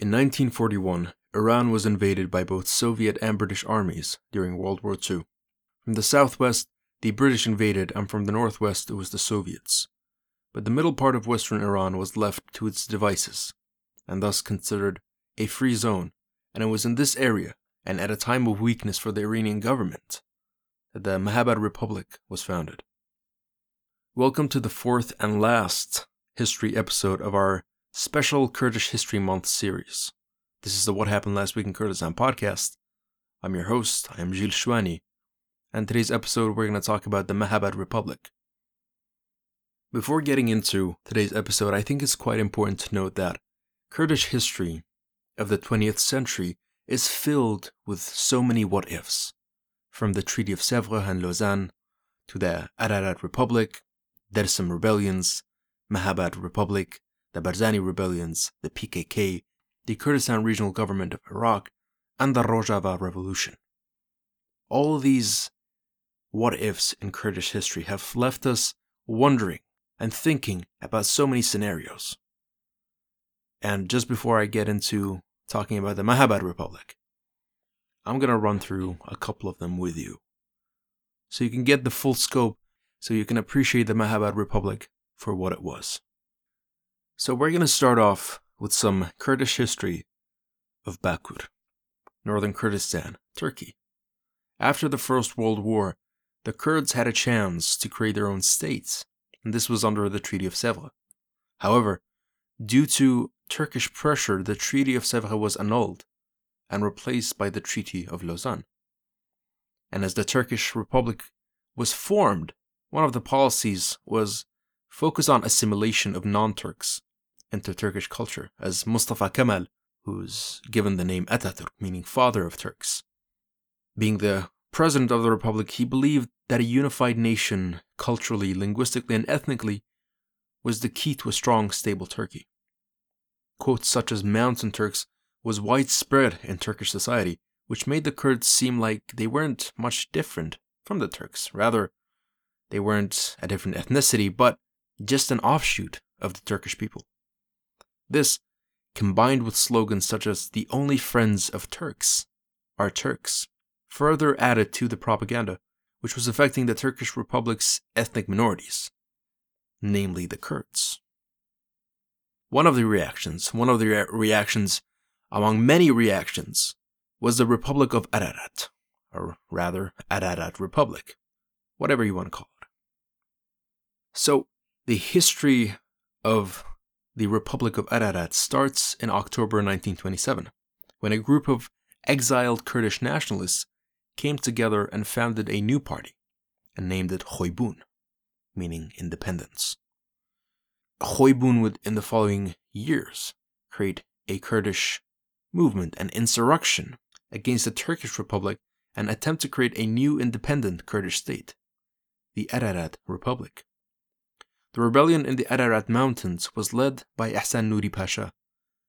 In 1941, Iran was invaded by both Soviet and British armies during World War II. From the southwest, the British invaded, and from the northwest, it was the Soviets. But the middle part of western Iran was left to its devices, and thus considered a free zone, and it was in this area, and at a time of weakness for the Iranian government, that the Mahabad Republic was founded. Welcome to the fourth and last history episode of our special Kurdish History Month series. This is the What Happened Last Week in Kurdistan podcast. I'm your host, I am Gilles Chouani, and today's episode we're going to talk about the Mahabad Republic. Before getting into today's episode, I think it's quite important to note that Kurdish history of the 20th century is filled with so many what ifs, from the Treaty of Sèvres and Lausanne to the Ararat Republic, Dersim rebellions, Mahabad Republic, the Barzani rebellions, the PKK, the Kurdistan Regional Government of Iraq, and the Rojava Revolution. All these what ifs in Kurdish history have left us wondering and thinking about so many scenarios. And just before I get into talking about the Mahabad Republic, I'm going to run through a couple of them with you. So you can get the full scope, so you can appreciate the Mahabad Republic for what it was. So we're going to start off with some Kurdish history of Bakur, northern Kurdistan, Turkey. After the First World War, the Kurds had a chance to create their own states, and this was under the Treaty of Sèvres. However, due to Turkish pressure, the Treaty of Sèvres was annulled and replaced by the Treaty of Lausanne. And as the Turkish Republic was formed, one of the policies was focus on assimilation of non-Turks into Turkish culture, as Mustafa Kemal, who's given the name Ataturk, meaning father of Turks. Being the president of the republic, he believed that a unified nation, culturally, linguistically, and ethnically, was the key to a strong, stable Turkey. Quotes such as Mountain Turks was widespread in Turkish society, which made the Kurds seem like they weren't much different from the Turks. Rather, they weren't a different ethnicity, but just an offshoot of the Turkish people. This, combined with slogans such as the only friends of Turks are Turks, further added to the propaganda, which was affecting the Turkish Republic's ethnic minorities, namely the Kurds. One of the reactions, one of the re- reactions among many reactions, was the Republic of Ararat, or rather, Ararat Republic, whatever you want to call it. So, the history of the Republic of Ararat starts in October 1927, when a group of exiled Kurdish nationalists came together and founded a new party and named it Khoybun, meaning independence. Khoybun would, in the following years, create a Kurdish movement and insurrection against the Turkish Republic and attempt to create a new independent Kurdish state, the Ararat Republic. The rebellion in the Ararat Mountains was led by Ihsan Nuri Pasha,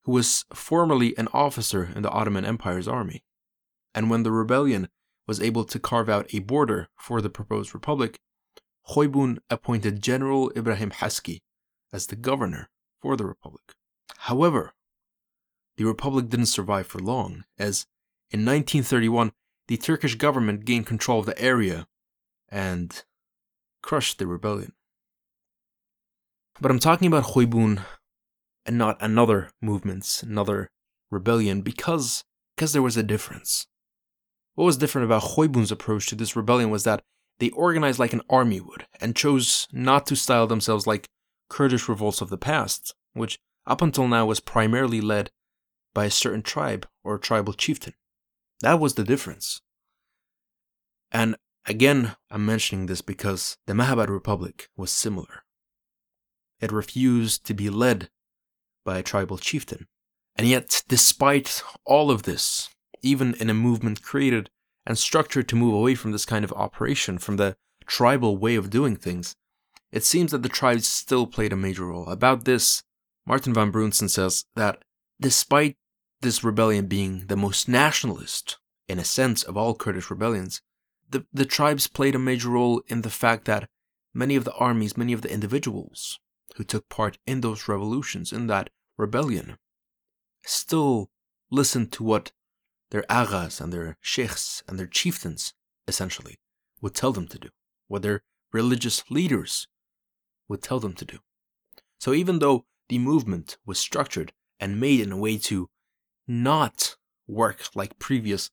who was formerly an officer in the Ottoman Empire's army. And when the rebellion was able to carve out a border for the proposed republic, Khoybun appointed General Ibrahim Haski as the governor for the republic. However, the republic didn't survive for long, as in 1931 the Turkish government gained control of the area and crushed the rebellion. But I'm talking about Khoybun and not another movements, another rebellion, because because there was a difference. What was different about Khoybun's approach to this rebellion was that they organized like an army would and chose not to style themselves like Kurdish revolts of the past, which up until now was primarily led by a certain tribe or tribal chieftain. That was the difference. And again, I'm mentioning this because the Mahabad Republic was similar. It refused to be led by a tribal chieftain. And yet, despite all of this, even in a movement created and structured to move away from this kind of operation, from the tribal way of doing things, it seems that the tribes still played a major role. About this, Martin van Bruinessen says that despite this rebellion being the most nationalist, in a sense, of all Kurdish rebellions, the, the tribes played a major role in the fact that many of the armies, many of the individuals who took part in those revolutions, in that rebellion, still listened to what their aghas and their sheikhs and their chieftains, essentially, would tell them to do, what their religious leaders would tell them to do. So even though the movement was structured and made in a way to not work like previous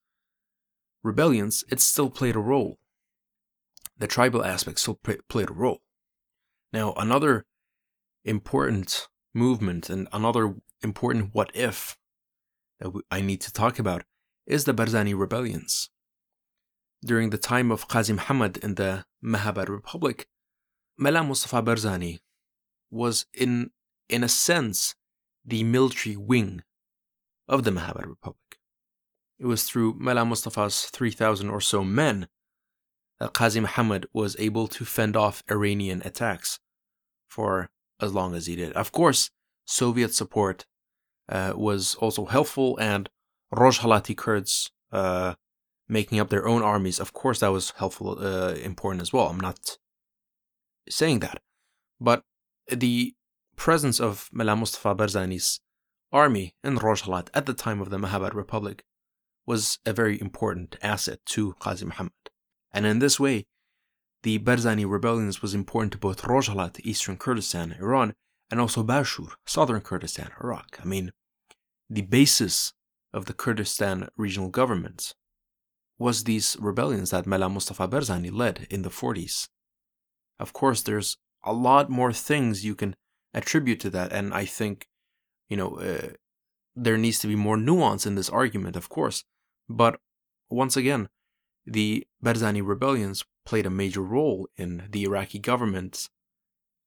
rebellions, it still played a role. The tribal aspect still played a role. Now, another important movement and another important what if that I need to talk about is the Barzani rebellions. During the time of Qazi Muhammad in the Mahabad Republic, Mullah Mustafa Barzani was in in a sense the military wing of the Mahabad Republic. It was through Mullah Mustafa's 3,000 or so men that Qazi Muhammad was able to fend off Iranian attacks for as long as he did. Of course, Soviet support uh, was also helpful, and Rojhalati Kurds uh, making up their own armies, of course, that was helpful, uh, important as well. I'm not saying that. But the presence of Mullah Mustafa Barzani's army in Rojhalat at the time of the Mahabad Republic was a very important asset to Qazi Muhammad. And in this way, the Barzani rebellions was important to both Rojhalat, eastern Kurdistan, Iran, and also Bashur, southern Kurdistan, Iraq. I mean, the basis of the Kurdistan regional government was these rebellions that Mullah Mustafa Barzani led in the 40s. Of course, there's a lot more things you can attribute to that, and I think, you know, uh, there needs to be more nuance in this argument, of course. But once again, the Barzani rebellions played a major role in the Iraqi government's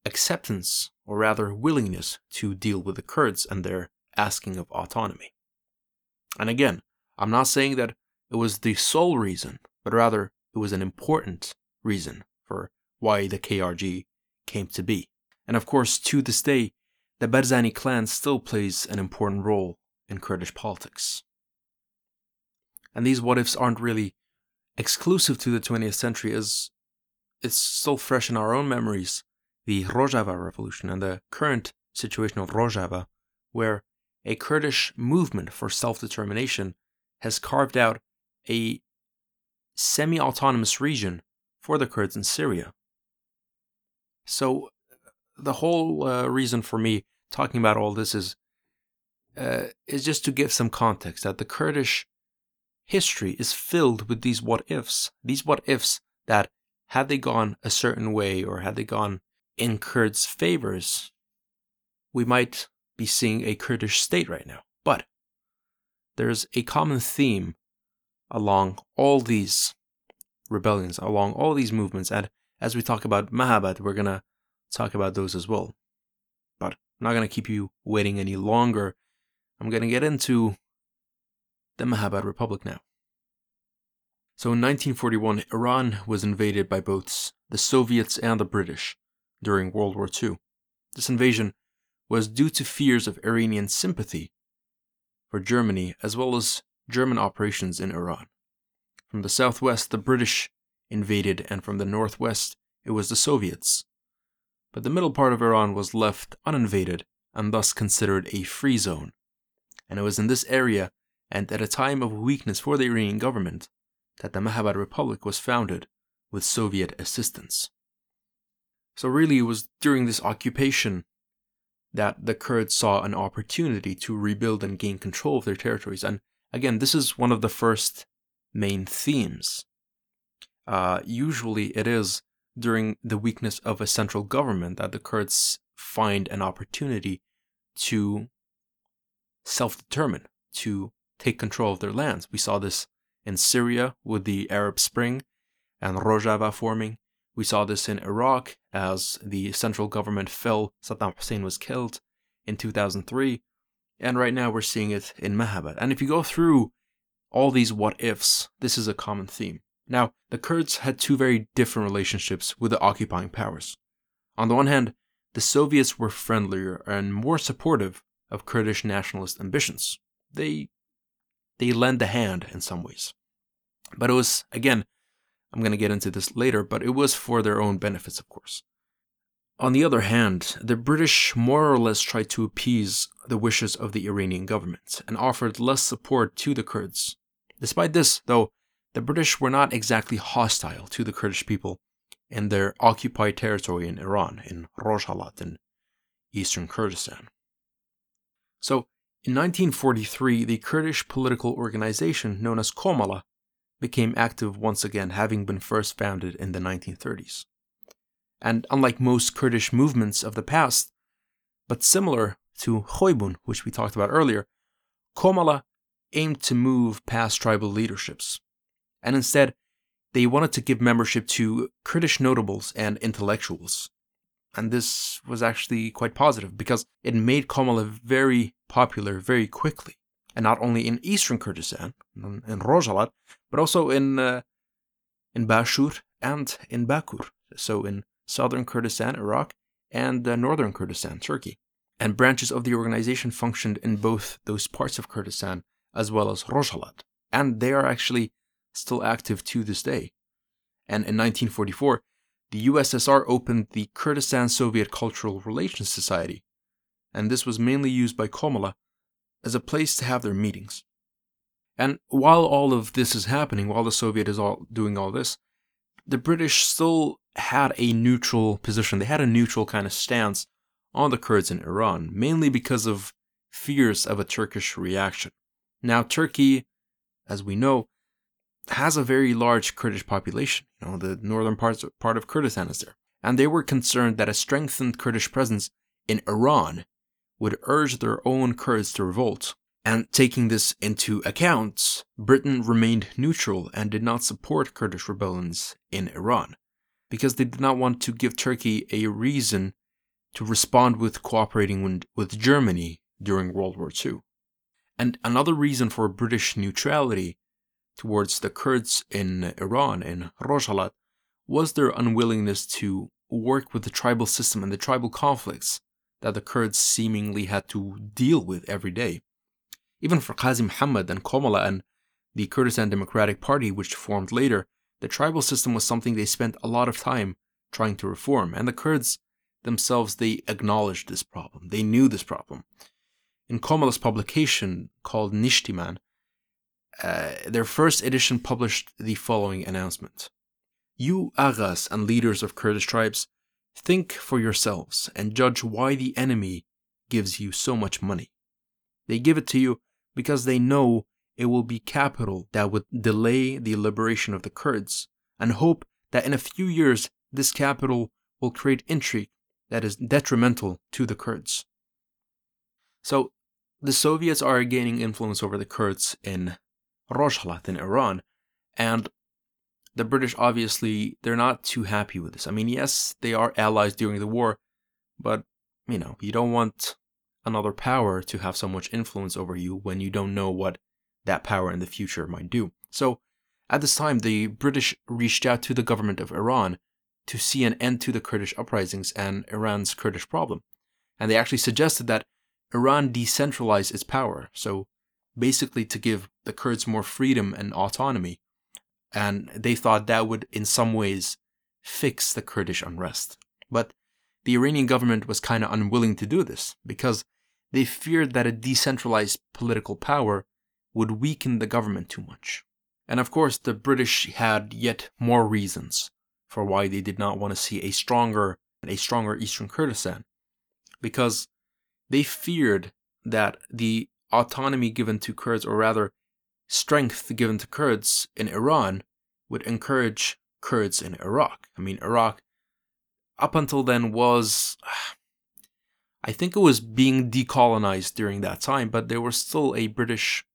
acceptance, or rather willingness, to deal with the Kurds and their asking of autonomy. And again, I'm not saying that it was the sole reason, but rather it was an important reason for why the KRG came to be. And of course, to this day, the Barzani clan still plays an important role in Kurdish politics. And these what ifs aren't really exclusive to the 20th century, is it's still fresh in our own memories. The Rojava revolution and the current situation of Rojava, where a Kurdish movement for self determination has carved out a semi autonomous region for the Kurds in Syria. So, the whole uh, reason for me talking about all this is uh, is just to give some context that the Kurdish history is filled with these what ifs. These what ifs that had they gone a certain way or had they gone in Kurds' favors, we might be seeing a Kurdish state right now. But there's a common theme along all these rebellions, along all these movements. And as we talk about Mahabad, we're going to talk about those as well. But I'm not going to keep you waiting any longer. I'm going to get into the Mahabad Republic now. So in 1941, Iran was invaded by both the Soviets and the British during World War II. This invasion was due to fears of Iranian sympathy for Germany as well as German operations in Iran. From the southwest, the British invaded, and from the northwest, it was the Soviets. But the middle part of Iran was left uninvaded and thus considered a free zone. And it was in this area, and at a time of weakness for the Iranian government, that the Mahabad Republic was founded with Soviet assistance. So, really, it was during this occupation that the Kurds saw an opportunity to rebuild and gain control of their territories. And again, this is one of the first main themes. Uh, usually, it is during the weakness of a central government that the Kurds find an opportunity to self determine, to take control of their lands. We saw this in Syria with the Arab Spring and Rojava forming. We saw this in Iraq as the central government fell, Saddam Hussein was killed in 2003, and right now we're seeing it in Mahabad. And if you go through all these what ifs, this is a common theme. Now, the Kurds had two very different relationships with the occupying powers. On the one hand, the Soviets were friendlier and more supportive of Kurdish nationalist ambitions. They they lend a hand in some ways. But it was again I'm going to get into this later, but it was for their own benefits, of course. on the other hand, the British more or less tried to appease the wishes of the Iranian government and offered less support to the Kurds. Despite this, though, the British were not exactly hostile to the Kurdish people in their occupied territory in Iran, in Rojhelat in eastern Kurdistan. So, in 1943, the Kurdish political organization known as Komala became active once again, having been first founded in the 1930s. And unlike most Kurdish movements of the past, but similar to Khoybun, which we talked about earlier, Komala aimed to move past tribal leaderships. And instead, they wanted to give membership to Kurdish notables and intellectuals. And this was actually quite positive because it made Komala very popular very quickly. And not only in eastern Kurdistan, in Rojhelat, but also in, uh, in Bashur and in Bakur, so in southern Kurdistan, Iraq, and uh, northern Kurdistan, Turkey. And branches of the organization functioned in both those parts of Kurdistan as well as Rojhelat. And they are actually still active to this day. And in 1944, the USSR opened the Kurdistan Soviet Cultural Relations Society, and this was mainly used by Komala as a place to have their meetings. And while all of this is happening, while the Soviet is all doing all this, the British still had a neutral position. They had a neutral kind of stance on the Kurds in Iran, mainly because of fears of a Turkish reaction. Now, Turkey, as we know, has a very large Kurdish population. You know, the northern parts, part of Kurdistan is there. And they were concerned that a strengthened Kurdish presence in Iran would urge their own Kurds to revolt. And taking this into account, Britain remained neutral and did not support Kurdish rebellions in Iran, because they did not want to give Turkey a reason to respond with cooperating with Germany during World War II. And another reason for British neutrality towards the Kurds in Iran, in Rojhelat, was their unwillingness to work with the tribal system and the tribal conflicts that the Kurds seemingly had to deal with every day. Even for Qazi Muhammad and Komala and the Kurdistan Democratic Party, which formed later, the tribal system was something they spent a lot of time trying to reform, and the Kurds themselves they acknowledged this problem. They knew this problem. In Komala's publication called Nishtiman, uh, their first edition published the following announcement You aghas and leaders of Kurdish tribes, think for yourselves and judge why the enemy gives you so much money. They give it to you because they know it will be capital that would delay the liberation of the Kurds and hope that in a few years this capital will create intrigue that is detrimental to the Kurds. So, the Soviets are gaining influence over the Kurds in Rojhelat in Iran. And the British obviously they're not too happy with this. I mean, yes, they are allies during the war, but you know, you don't want another power to have so much influence over you when you don't know what that power in the future might do. So, at this time, the British reached out to the government of Iran to see an end to the Kurdish uprisings and Iran's Kurdish problem. And they actually suggested that Iran decentralize its power. So, basically to give the Kurds more freedom and autonomy. And they thought that would, in some ways, fix the Kurdish unrest. But the Iranian government was kind of unwilling to do this because they feared that a decentralized political power would weaken the government too much. And of course, the British had yet more reasons for why they did not want to see a stronger a stronger eastern Kurdistan because they feared that the autonomy given to Kurds, or rather, strength given to Kurds in Iran, would encourage Kurds in Iraq. I mean, Iraq, up until then, was. I think it was being decolonized during that time, but they were still a British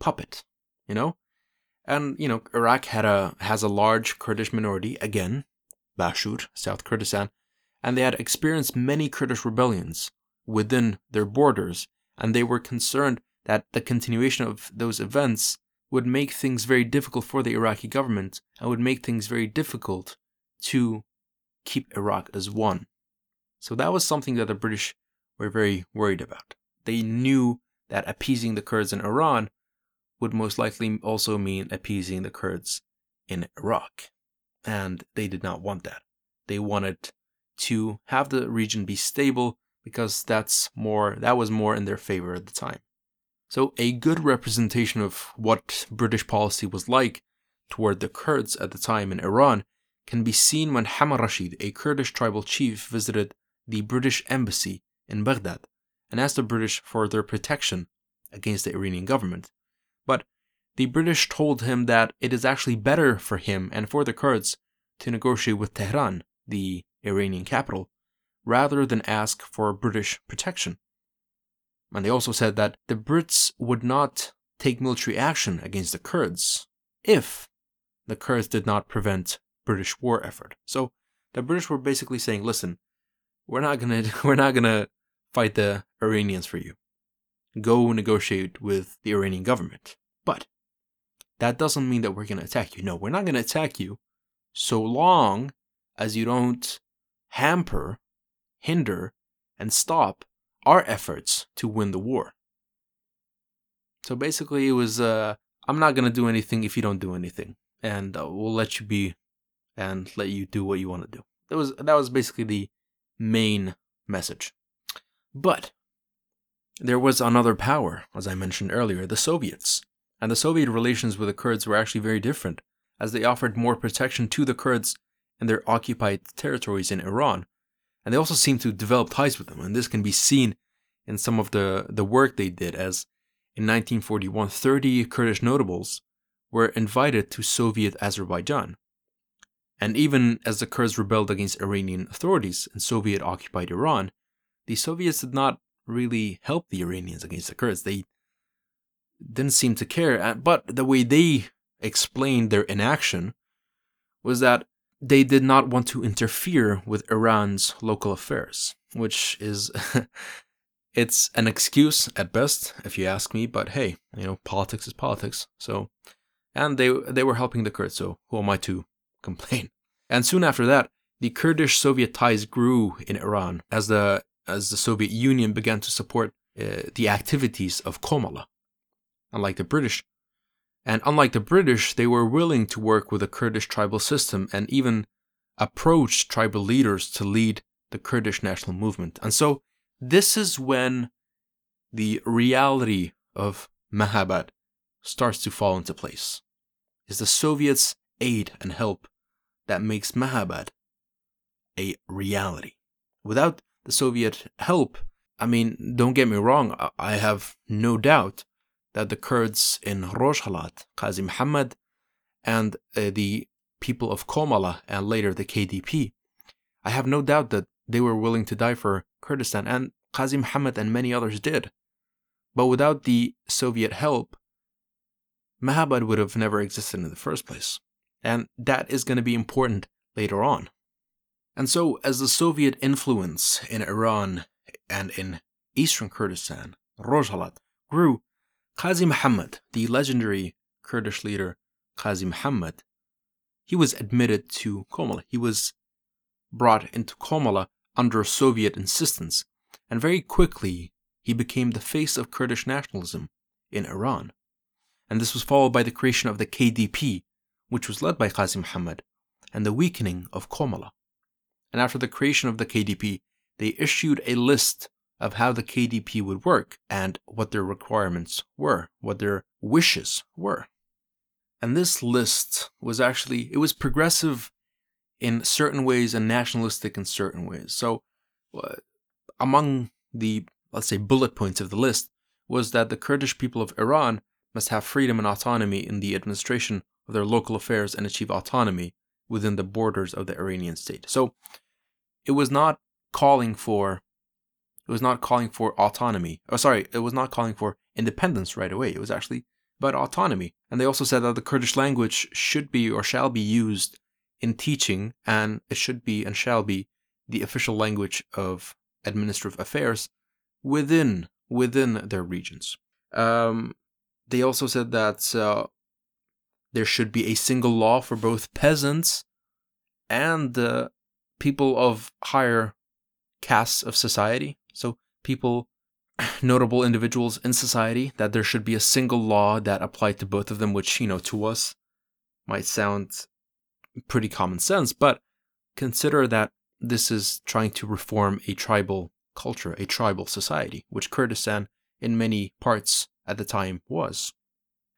puppet, you know? And, you know, Iraq had a has a large Kurdish minority, again, Bashur, South Kurdistan, and they had experienced many Kurdish rebellions within their borders and they were concerned that the continuation of those events would make things very difficult for the Iraqi government and would make things very difficult to keep Iraq as one. So that was something that the British were very worried about. They knew that appeasing the Kurds in Iran would most likely also mean appeasing the Kurds in Iraq. And they did not want that. They wanted to have the region be stable because that's more that was more in their favor at the time. So a good representation of what British policy was like toward the Kurds at the time in Iran can be seen when Hamad Rashid, a Kurdish tribal chief, visited the British embassy in Baghdad and asked the British for their protection against the Iranian government. But the British told him that it is actually better for him and for the Kurds to negotiate with Tehran, the Iranian capital, rather than ask for British protection. And they also said that the Brits would not take military action against the Kurds if the Kurds did not prevent British war effort. So the British were basically saying, listen, we're not gonna we're not gonna fight the Iranians for you. Go negotiate with the Iranian government. But that doesn't mean that we're gonna attack you. No, we're not gonna attack you so long as you don't hamper, hinder, and stop our efforts to win the war. So basically, it was uh, I'm not gonna do anything if you don't do anything, and uh, we'll let you be, and let you do what you want to do. That was that was basically the main message. But there was another power, as I mentioned earlier, the Soviets. And the Soviet relations with the Kurds were actually very different, as they offered more protection to the Kurds in their occupied territories in Iran. And they also seem to develop ties with them, and this can be seen in some of the, the work they did, as in 1941, 30 Kurdish notables were invited to Soviet Azerbaijan. And even as the Kurds rebelled against Iranian authorities in Soviet occupied Iran, the Soviets did not really help the Iranians against the Kurds. They didn't seem to care. But the way they explained their inaction was that they did not want to interfere with Iran's local affairs, which is it's an excuse at best if you ask me, but hey, you know, politics is politics. So and they they were helping the Kurds, so who am I to complain. And soon after that, the Kurdish Soviet ties grew in Iran as the as the Soviet Union began to support uh, the activities of Komala. Unlike the British, and unlike the British, they were willing to work with the Kurdish tribal system and even approached tribal leaders to lead the Kurdish national movement. And so this is when the reality of Mahabad starts to fall into place. It's the Soviets' aid and help that makes Mahabad a reality. Without the Soviet help, I mean, don't get me wrong, I have no doubt that the Kurds in Rojhelat, Qazi Muhammad, and uh, the people of Komala and later the KDP, I have no doubt that they were willing to die for Kurdistan, and Qazi Muhammad and many others did. But without the Soviet help, Mahabad would have never existed in the first place and that is going to be important later on. And so, as the Soviet influence in Iran and in eastern Kurdistan, Rojhelat, grew, Qazi Muhammad, the legendary Kurdish leader Qazi Muhammad, he was admitted to Komala. He was brought into Komala under Soviet insistence, and very quickly he became the face of Kurdish nationalism in Iran. And this was followed by the creation of the KDP, which was led by Qazi Muhammad, and the weakening of Komala. And after the creation of the KDP, they issued a list of how the KDP would work and what their requirements were, what their wishes were. And this list was actually it was progressive in certain ways and nationalistic in certain ways. So uh, among the let's say bullet points of the list was that the Kurdish people of Iran must have freedom and autonomy in the administration of their local affairs and achieve autonomy within the borders of the Iranian state. So it was not calling for it was not calling for autonomy. Oh sorry, it was not calling for independence right away. It was actually about autonomy. And they also said that the Kurdish language should be or shall be used in teaching and it should be and shall be the official language of administrative affairs within within their regions. Um, they also said that uh, there should be a single law for both peasants and the people of higher castes of society. So, people, notable individuals in society, that there should be a single law that applied to both of them, which, you know, to us might sound pretty common sense, but consider that this is trying to reform a tribal culture, a tribal society, which Kurdistan in many parts at the time was.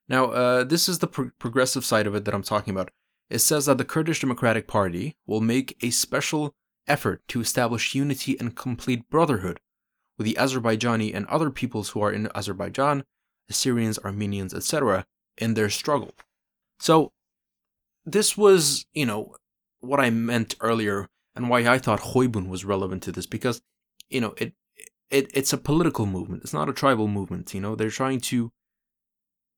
Now, uh, this is the pro- progressive side of it that I'm talking about. It says that the Kurdish Democratic Party will make a special effort to establish unity and complete brotherhood with the Azerbaijani and other peoples who are in Azerbaijan, Assyrians, Armenians, etc., in their struggle. So, this was, you know, what I meant earlier and why I thought Khoybun was relevant to this because, you know, it, it it's a political movement. It's not a tribal movement. You know, they're trying to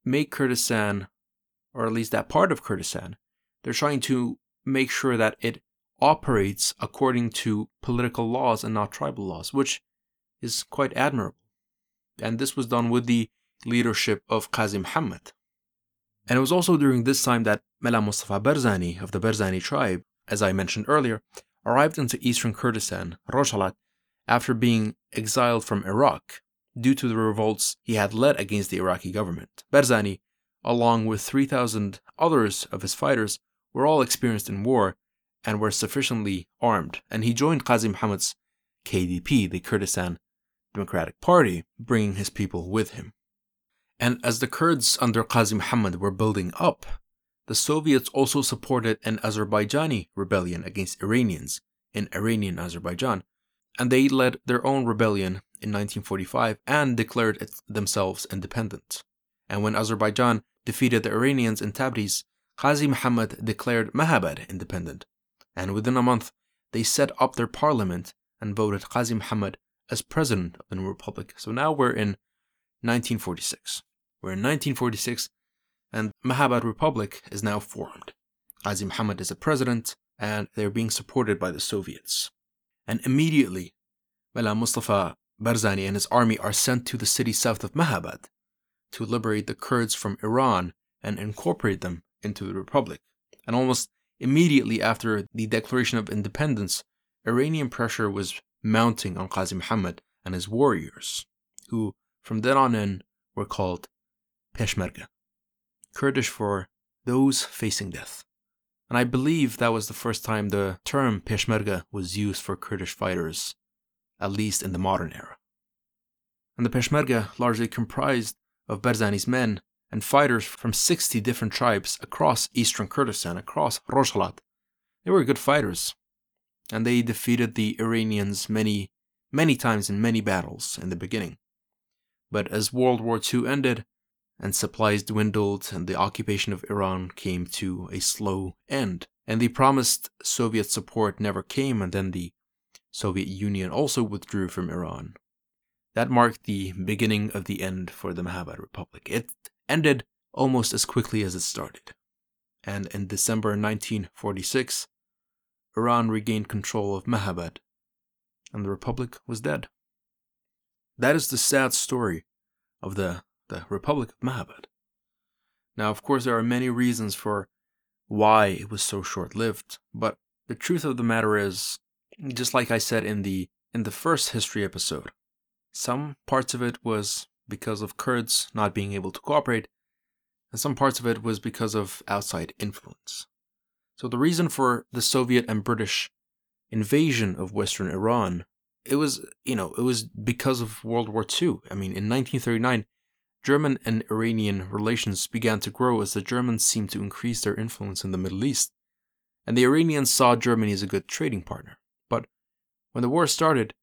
make Kurdistan, or at least that part of Kurdistan, they're trying to make sure that it operates according to political laws and not tribal laws, which is quite admirable. And this was done with the leadership of Qazi Muhammad. And it was also during this time that Mullah Mustafa Barzani of the Barzani tribe, as I mentioned earlier, arrived into eastern Kurdistan, Rojhelat, after being exiled from Iraq due to the revolts he had led against the Iraqi government. Barzani, along with 3,000 others of his fighters, were all experienced in war and were sufficiently armed, and he joined Qazi Muhammad's KDP, the Kurdistan Democratic Party, bringing his people with him. And as the Kurds under Qazi Muhammad were building up, the Soviets also supported an Azerbaijani rebellion against Iranians in Iranian Azerbaijan, and they led their own rebellion in 1945 and declared themselves independent. And when Azerbaijan defeated the Iranians in Tabriz, Qazi Muhammad declared Mahabad independent, and within a month they set up their parliament and voted Qazi Muhammad as president of the new republic. So now we're in 1946. We're in 1946, and Mahabad Republic is now formed. Qazi Muhammad is a president, and they're being supported by the Soviets. And immediately, Mullah Mustafa Barzani and his army are sent to the city south of Mahabad to liberate the Kurds from Iran and incorporate them into the republic. And almost immediately after the declaration of independence, Iranian pressure was mounting on Qazi Muhammad and his warriors, who from then on in were called Peshmerga, Kurdish for those facing death. And I believe that was the first time the term Peshmerga was used for Kurdish fighters, at least in the modern era. And the Peshmerga largely comprised of Barzani's men and fighters from 60 different tribes across eastern Kurdistan, across Rojhelat. They were good fighters, and they defeated the Iranians many, many times in many battles in the beginning. But as World War II ended, and supplies dwindled, and the occupation of Iran came to a slow end, and the promised Soviet support never came, and then the Soviet Union also withdrew from Iran. That marked the beginning of the end for the Mahabad Republic. It ended almost as quickly as it started. And in December 1946, Iran regained control of Mahabad, and the Republic was dead. That is the sad story of the, the Republic of Mahabad. Now, of course, there are many reasons for why it was so short lived, but the truth of the matter is, just like I said in the in the first history episode, some parts of it was because of Kurds not being able to cooperate, and some parts of it was because of outside influence. So the reason for the Soviet and British invasion of Western Iran, it was, you know, it was because of World War II. I mean, in 1939, German and Iranian relations began to grow as the Germans seemed to increase their influence in the Middle East, and the Iranians saw Germany as a good trading partner. But when the war started,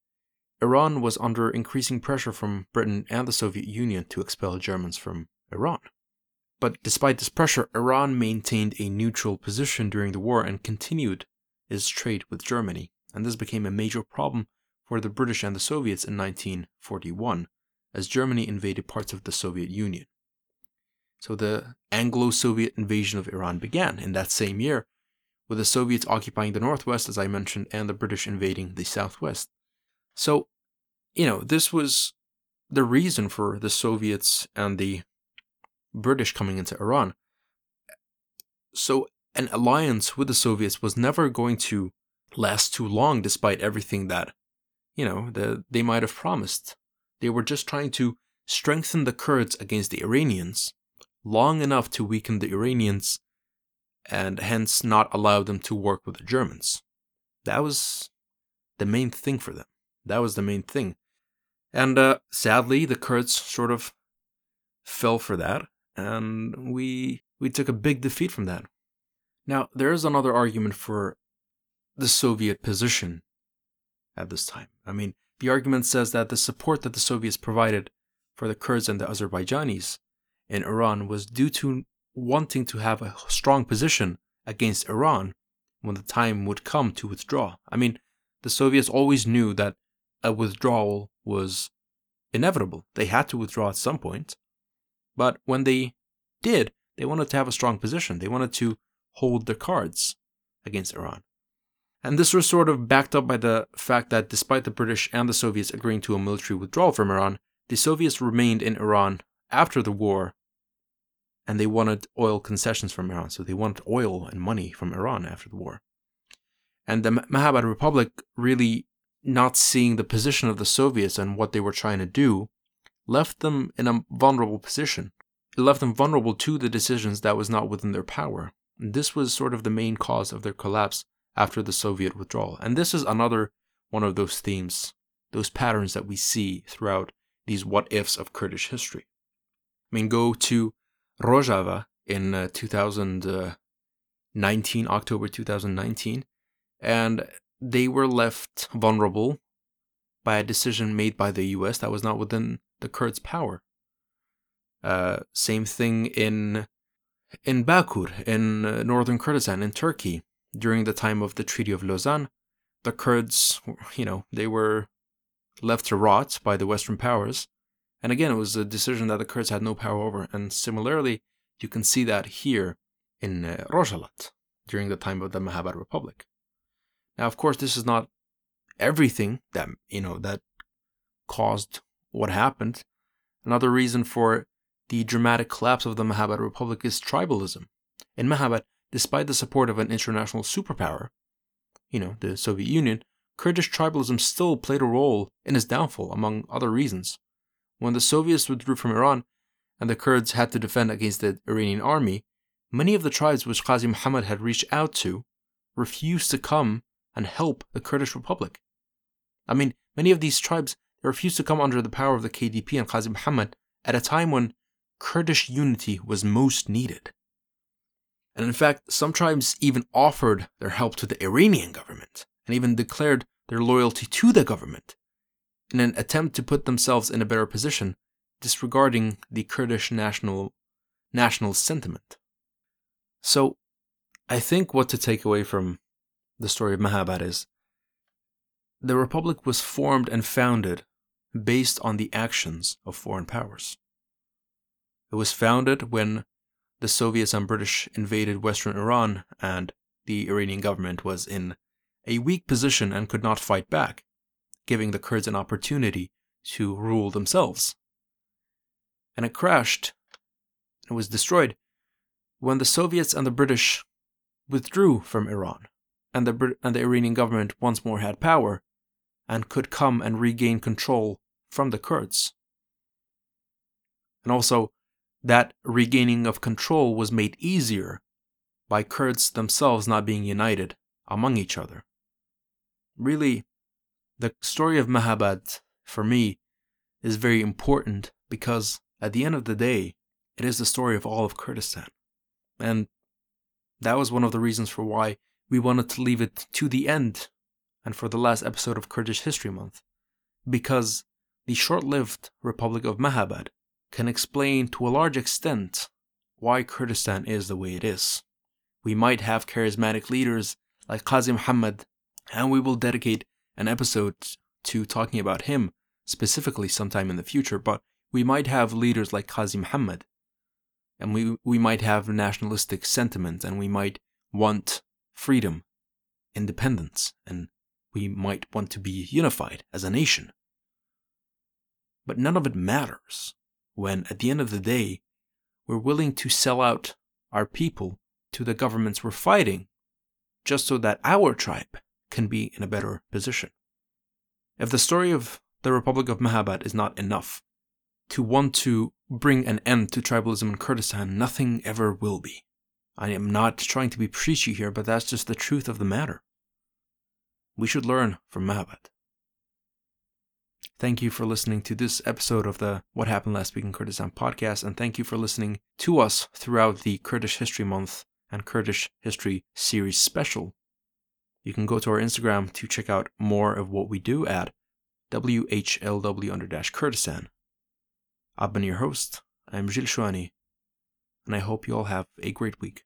Iran was under increasing pressure from Britain and the Soviet Union to expel Germans from Iran. But despite this pressure, Iran maintained a neutral position during the war and continued its trade with Germany, and this became a major problem for the British and the Soviets in 1941 as Germany invaded parts of the Soviet Union. So the Anglo Soviet invasion of Iran began in that same year, with the Soviets occupying the northwest, as I mentioned, and the British invading the southwest. So, you know, this was the reason for the Soviets and the British coming into Iran. So, an alliance with the Soviets was never going to last too long, despite everything that, you know, the, they might have promised. They were just trying to strengthen the Kurds against the Iranians long enough to weaken the Iranians and hence not allow them to work with the Germans. That was the main thing for them. That was the main thing. And uh, sadly, the Kurds sort of fell for that, and we we took a big defeat from that. Now, there is another argument for the Soviet position at this time. I mean, the argument says that the support that the Soviets provided for the Kurds and the Azerbaijanis in Iran was due to wanting to have a strong position against Iran when the time would come to withdraw. I mean, the Soviets always knew that a withdrawal was inevitable. They had to withdraw at some point. But when they did, they wanted to have a strong position. They wanted to hold their cards against Iran. And this was sort of backed up by the fact that despite the British and the Soviets agreeing to a military withdrawal from Iran, the Soviets remained in Iran after the war and they wanted oil concessions from Iran. So they wanted oil and money from Iran after the war. And the Mahabad Republic really not seeing the position of the Soviets and what they were trying to do left them in a vulnerable position. It left them vulnerable to the decisions that was not within their power. This was sort of the main cause of their collapse after the Soviet withdrawal. And this is another one of those themes, those patterns that we see throughout these what ifs of Kurdish history. I mean, go to Rojava in uh, 2019, October 2019, and they were left vulnerable by a decision made by the US that was not within the Kurds' power. Uh, same thing in in Bakur, in uh, northern Kurdistan, in Turkey, during the time of the Treaty of Lausanne, the Kurds, you know, they were left to rot by the Western powers. And again, it was a decision that the Kurds had no power over. And similarly, you can see that here in uh, Rojhelat during the time of the Mahabad Republic. Now, of course, this is not everything that, you know, that caused what happened. Another reason for the dramatic collapse of the Mahabad Republic is tribalism. In Mahabad, despite the support of an international superpower, you know, the Soviet Union, Kurdish tribalism still played a role in its downfall, among other reasons. When the Soviets withdrew from Iran and the Kurds had to defend against the Iranian army, many of the tribes which Qazi Muhammad had reached out to refused to come and help the Kurdish Republic. I mean, many of these tribes refused to come under the power of the KDP and Qazi Muhammad at a time when Kurdish unity was most needed. And in fact, some tribes even offered their help to the Iranian government and even declared their loyalty to the government in an attempt to put themselves in a better position, disregarding the Kurdish national national sentiment. So, I think what to take away from the story of Mahabad is the republic was formed and founded based on the actions of foreign powers. It was founded when the Soviets and British invaded Western Iran and the Iranian government was in a weak position and could not fight back, giving the Kurds an opportunity to rule themselves. And it crashed, and was destroyed, when the Soviets and the British withdrew from Iran, and the, and the Iranian government once more had power and could come and regain control from the Kurds. And also, that regaining of control was made easier by Kurds themselves not being united among each other. Really, the story of Mahabad, for me, is very important because at the end of the day, it is the story of all of Kurdistan. And that was one of the reasons for why we wanted to leave it to the end and for the last episode of Kurdish History Month. Because the short lived Republic of Mahabad can explain to a large extent why Kurdistan is the way it is. We might have charismatic leaders like Qazi Muhammad, and we will dedicate an episode to talking about him specifically sometime in the future, but we might have leaders like Qazi Muhammad, and we, we might have nationalistic sentiment, and we might want freedom, independence, and we might want to be unified as a nation. But none of it matters when, at the end of the day, we're willing to sell out our people to the governments we're fighting just so that our tribe can be in a better position. If the story of the Republic of Mahabad is not enough to want to bring an end to tribalism in Kurdistan, nothing ever will be. I am not trying to be preachy here, but that's just the truth of the matter. We should learn from Mahabad. Thank you for listening to this episode of the What Happened Last Week in Kurdistan podcast, and thank you for listening to us throughout the Kurdish History Month and Kurdish History Series special. You can go to our Instagram to check out more of what we do at WHLW under dash Kurdistan. I've been your host. I'm Gilles Chouani, and I hope you all have a great week.